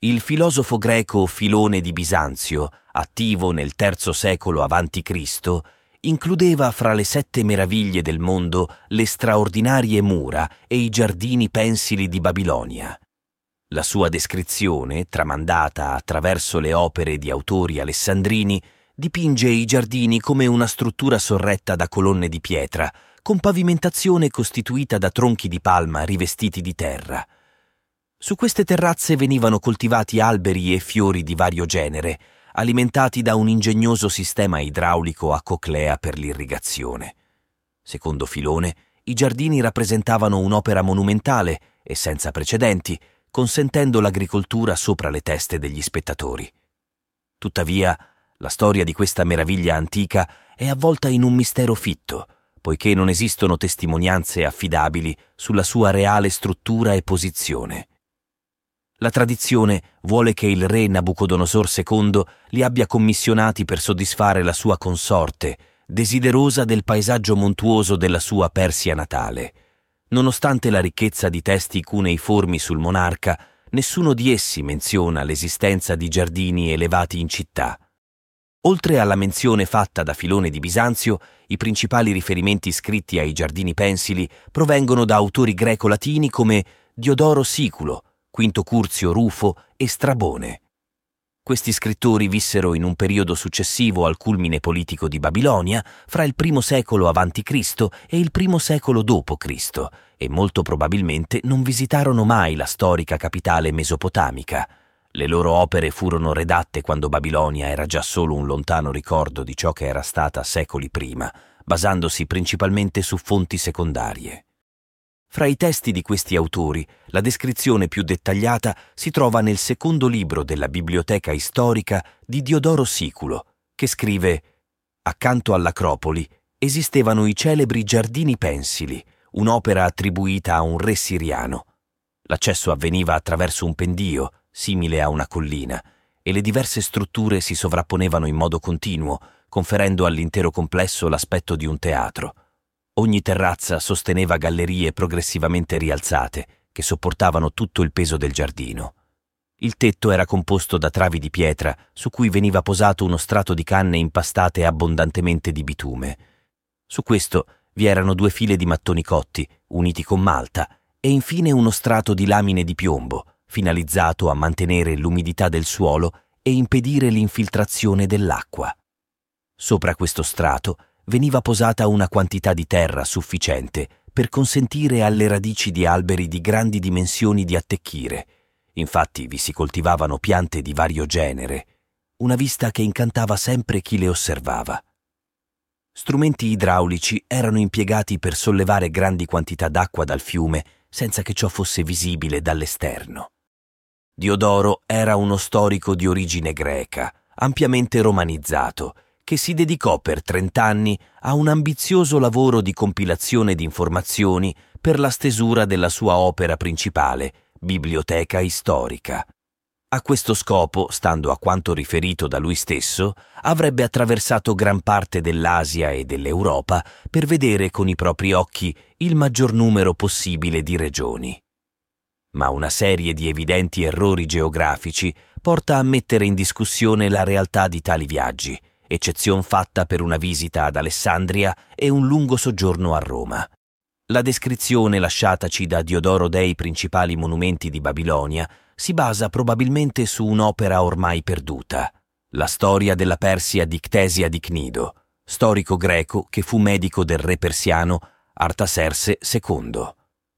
Il filosofo greco Filone di Bisanzio, attivo nel III secolo a.C., includeva fra le sette meraviglie del mondo le straordinarie mura e i giardini pensili di Babilonia. La sua descrizione, tramandata attraverso le opere di autori alessandrini, dipinge i giardini come una struttura sorretta da colonne di pietra, con pavimentazione costituita da tronchi di palma rivestiti di terra. Su queste terrazze venivano coltivati alberi e fiori di vario genere, alimentati da un ingegnoso sistema idraulico a coclea per l'irrigazione. Secondo Filone, i giardini rappresentavano un'opera monumentale e senza precedenti, consentendo l'agricoltura sopra le teste degli spettatori. Tuttavia, la storia di questa meraviglia antica è avvolta in un mistero fitto, poiché non esistono testimonianze affidabili sulla sua reale struttura e posizione. La tradizione vuole che il re Nabucodonosor II li abbia commissionati per soddisfare la sua consorte, desiderosa del paesaggio montuoso della sua Persia natale. Nonostante la ricchezza di testi cuneiformi sul monarca, nessuno di essi menziona l'esistenza di giardini elevati in città. Oltre alla menzione fatta da Filone di Bisanzio, i principali riferimenti scritti ai giardini pensili provengono da autori greco-latini come Diodoro Siculo, Quinto Curzio Rufo e Strabone. Questi scrittori vissero in un periodo successivo al culmine politico di Babilonia, fra il primo secolo a.C. e il primo secolo d.C., e molto probabilmente non visitarono mai la storica capitale mesopotamica. Le loro opere furono redatte quando Babilonia era già solo un lontano ricordo di ciò che era stata secoli prima, basandosi principalmente su fonti secondarie. Fra i testi di questi autori, la descrizione più dettagliata si trova nel secondo libro della Biblioteca Storica di Diodoro Siculo, che scrive Accanto all'Acropoli esistevano i celebri giardini pensili, un'opera attribuita a un re siriano. L'accesso avveniva attraverso un pendio, simile a una collina, e le diverse strutture si sovrapponevano in modo continuo, conferendo all'intero complesso l'aspetto di un teatro. Ogni terrazza sosteneva gallerie progressivamente rialzate, che sopportavano tutto il peso del giardino. Il tetto era composto da travi di pietra su cui veniva posato uno strato di canne impastate abbondantemente di bitume. Su questo vi erano due file di mattoni cotti, uniti con malta, e infine uno strato di lamine di piombo, finalizzato a mantenere l'umidità del suolo e impedire l'infiltrazione dell'acqua. Sopra questo strato veniva posata una quantità di terra sufficiente per consentire alle radici di alberi di grandi dimensioni di attecchire. Infatti vi si coltivavano piante di vario genere, una vista che incantava sempre chi le osservava. Strumenti idraulici erano impiegati per sollevare grandi quantità d'acqua dal fiume senza che ciò fosse visibile dall'esterno. Diodoro era uno storico di origine greca, ampiamente romanizzato, che si dedicò per trent'anni a un ambizioso lavoro di compilazione di informazioni per la stesura della sua opera principale, Biblioteca Istorica. A questo scopo, stando a quanto riferito da lui stesso, avrebbe attraversato gran parte dell'Asia e dell'Europa per vedere con i propri occhi il maggior numero possibile di regioni ma una serie di evidenti errori geografici porta a mettere in discussione la realtà di tali viaggi, eccezion fatta per una visita ad Alessandria e un lungo soggiorno a Roma. La descrizione lasciataci da Diodoro dei principali monumenti di Babilonia si basa probabilmente su un'opera ormai perduta, la storia della Persia di Ctesia di Cnido, storico greco che fu medico del re persiano Artaserse II.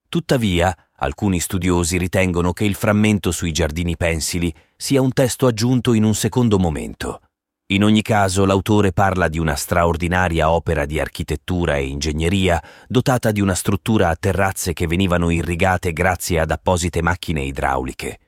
Tuttavia, Alcuni studiosi ritengono che il frammento sui giardini pensili sia un testo aggiunto in un secondo momento. In ogni caso l'autore parla di una straordinaria opera di architettura e ingegneria dotata di una struttura a terrazze che venivano irrigate grazie ad apposite macchine idrauliche.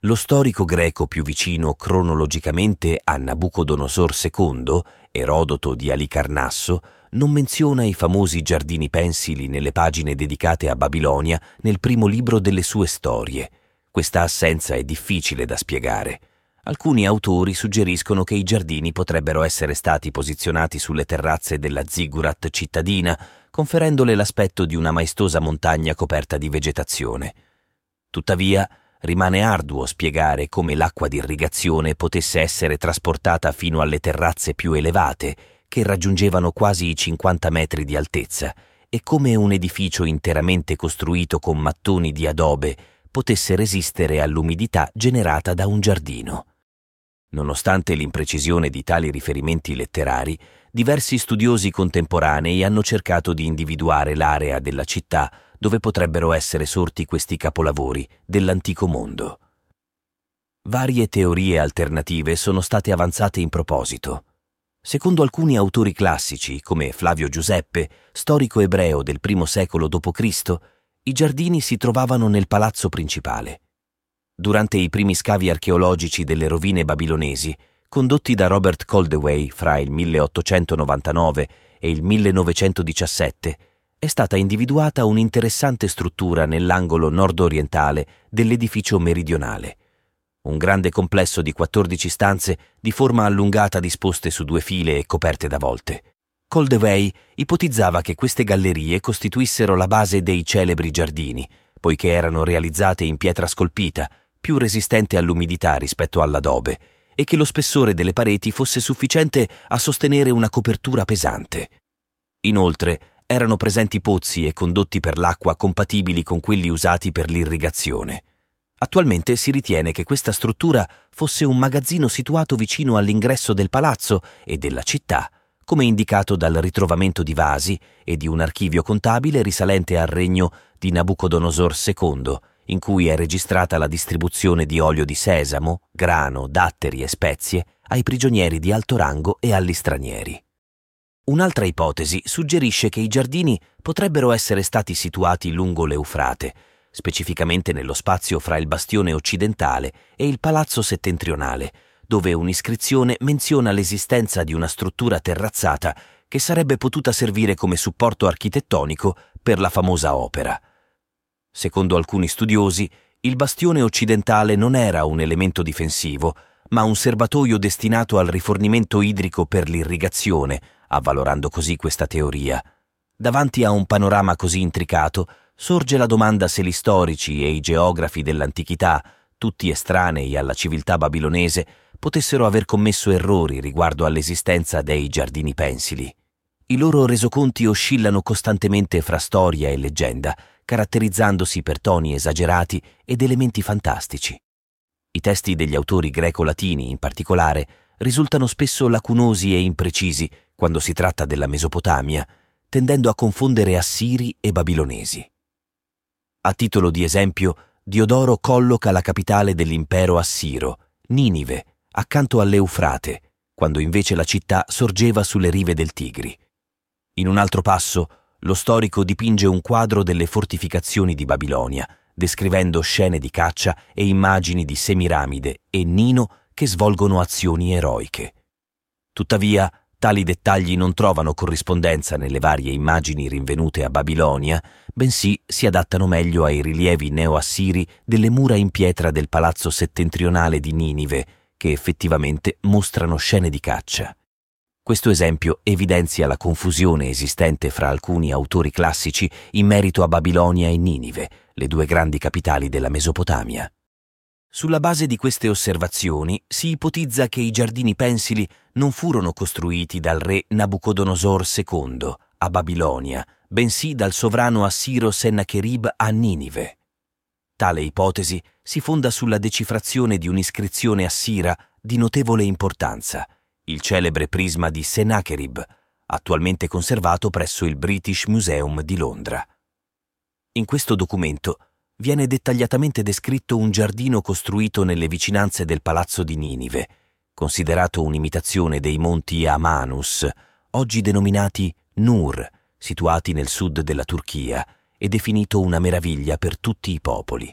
Lo storico greco più vicino cronologicamente a Nabucodonosor II, Erodoto di Alicarnasso, non menziona i famosi giardini pensili nelle pagine dedicate a Babilonia nel primo libro delle sue storie. Questa assenza è difficile da spiegare. Alcuni autori suggeriscono che i giardini potrebbero essere stati posizionati sulle terrazze della ziggurat cittadina, conferendole l'aspetto di una maestosa montagna coperta di vegetazione. Tuttavia, rimane arduo spiegare come l'acqua di irrigazione potesse essere trasportata fino alle terrazze più elevate, che raggiungevano quasi i 50 metri di altezza, e come un edificio interamente costruito con mattoni di adobe potesse resistere all'umidità generata da un giardino. Nonostante l'imprecisione di tali riferimenti letterari, diversi studiosi contemporanei hanno cercato di individuare l'area della città dove potrebbero essere sorti questi capolavori dell'antico mondo. Varie teorie alternative sono state avanzate in proposito. Secondo alcuni autori classici, come Flavio Giuseppe, storico ebreo del I secolo d.C., i giardini si trovavano nel palazzo principale. Durante i primi scavi archeologici delle rovine babilonesi, condotti da Robert Coldewey fra il 1899 e il 1917, è stata individuata un'interessante struttura nell'angolo nord-orientale dell'edificio meridionale. Un grande complesso di 14 stanze di forma allungata disposte su due file e coperte da volte. Coldewey ipotizzava che queste gallerie costituissero la base dei celebri giardini, poiché erano realizzate in pietra scolpita, più resistente all'umidità rispetto all'adobe, e che lo spessore delle pareti fosse sufficiente a sostenere una copertura pesante. Inoltre, erano presenti pozzi e condotti per l'acqua compatibili con quelli usati per l'irrigazione. Attualmente si ritiene che questa struttura fosse un magazzino situato vicino all'ingresso del palazzo e della città, come indicato dal ritrovamento di vasi e di un archivio contabile risalente al regno di Nabucodonosor II, in cui è registrata la distribuzione di olio di sesamo, grano, datteri e spezie ai prigionieri di alto rango e agli stranieri. Un'altra ipotesi suggerisce che i giardini potrebbero essere stati situati lungo l'Eufrate, specificamente nello spazio fra il bastione occidentale e il palazzo settentrionale, dove un'iscrizione menziona l'esistenza di una struttura terrazzata che sarebbe potuta servire come supporto architettonico per la famosa opera. Secondo alcuni studiosi, il bastione occidentale non era un elemento difensivo, ma un serbatoio destinato al rifornimento idrico per l'irrigazione, avvalorando così questa teoria. Davanti a un panorama così intricato, sorge la domanda se gli storici e i geografi dell'antichità, tutti estranei alla civiltà babilonese, potessero aver commesso errori riguardo all'esistenza dei giardini pensili. I loro resoconti oscillano costantemente fra storia e leggenda, caratterizzandosi per toni esagerati ed elementi fantastici. I testi degli autori greco-latini, in particolare, risultano spesso lacunosi e imprecisi quando si tratta della Mesopotamia, tendendo a confondere assiri e babilonesi. A titolo di esempio, Diodoro colloca la capitale dell'impero assiro, Ninive, accanto all'Eufrate, quando invece la città sorgeva sulle rive del Tigri. In un altro passo, lo storico dipinge un quadro delle fortificazioni di Babilonia, descrivendo scene di caccia e immagini di Semiramide e Nino che svolgono azioni eroiche. Tuttavia, tali dettagli non trovano corrispondenza nelle varie immagini rinvenute a Babilonia, bensì si adattano meglio ai rilievi neo-assiri delle mura in pietra del palazzo settentrionale di Ninive, che effettivamente mostrano scene di caccia. Questo esempio evidenzia la confusione esistente fra alcuni autori classici in merito a Babilonia e Ninive, le due grandi capitali della Mesopotamia. Sulla base di queste osservazioni si ipotizza che i giardini pensili non furono costruiti dal re Nabucodonosor II a Babilonia, bensì dal sovrano assiro Sennacherib a Ninive. Tale ipotesi si fonda sulla decifrazione di un'iscrizione assira di notevole importanza, il celebre prisma di Sennacherib, attualmente conservato presso il British Museum di Londra. In questo documento viene dettagliatamente descritto un giardino costruito nelle vicinanze del palazzo di Ninive, considerato un'imitazione dei monti Amanus, oggi denominati Nur, situati nel sud della Turchia, e definito una meraviglia per tutti i popoli.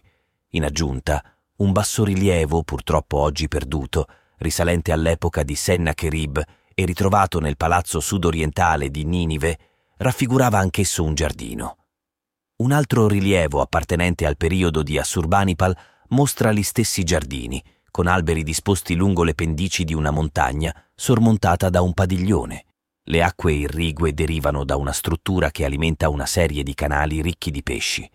In aggiunta, un bassorilievo, purtroppo oggi perduto, risalente all'epoca di Sennacherib e ritrovato nel palazzo sudorientale di Ninive, raffigurava anch'esso un giardino. Un altro rilievo appartenente al periodo di Assurbanipal mostra gli stessi giardini, con alberi disposti lungo le pendici di una montagna sormontata da un padiglione. Le acque irrigue derivano da una struttura che alimenta una serie di canali ricchi di pesci.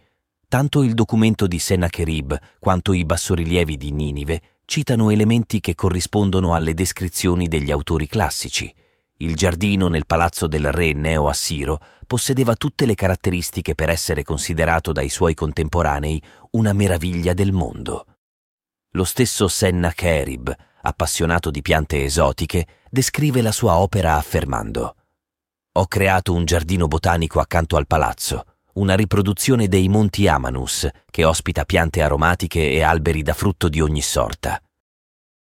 Tanto il documento di Sennacherib quanto i bassorilievi di Ninive citano elementi che corrispondono alle descrizioni degli autori classici. Il giardino nel palazzo del re neo-assiro possedeva tutte le caratteristiche per essere considerato dai suoi contemporanei una meraviglia del mondo. Lo stesso Sennacherib, appassionato di piante esotiche, descrive la sua opera affermando Ho creato un giardino botanico accanto al palazzo, una riproduzione dei monti Amanus, che ospita piante aromatiche e alberi da frutto di ogni sorta.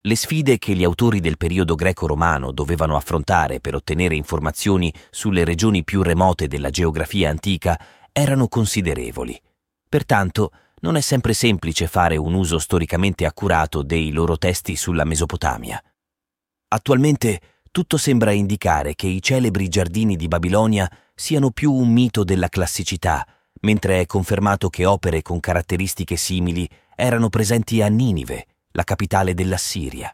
Le sfide che gli autori del periodo greco-romano dovevano affrontare per ottenere informazioni sulle regioni più remote della geografia antica erano considerevoli. Pertanto, non è sempre semplice fare un uso storicamente accurato dei loro testi sulla Mesopotamia. Attualmente tutto sembra indicare che i celebri giardini di Babilonia siano più un mito della classicità, mentre è confermato che opere con caratteristiche simili erano presenti a Ninive, la capitale della Siria.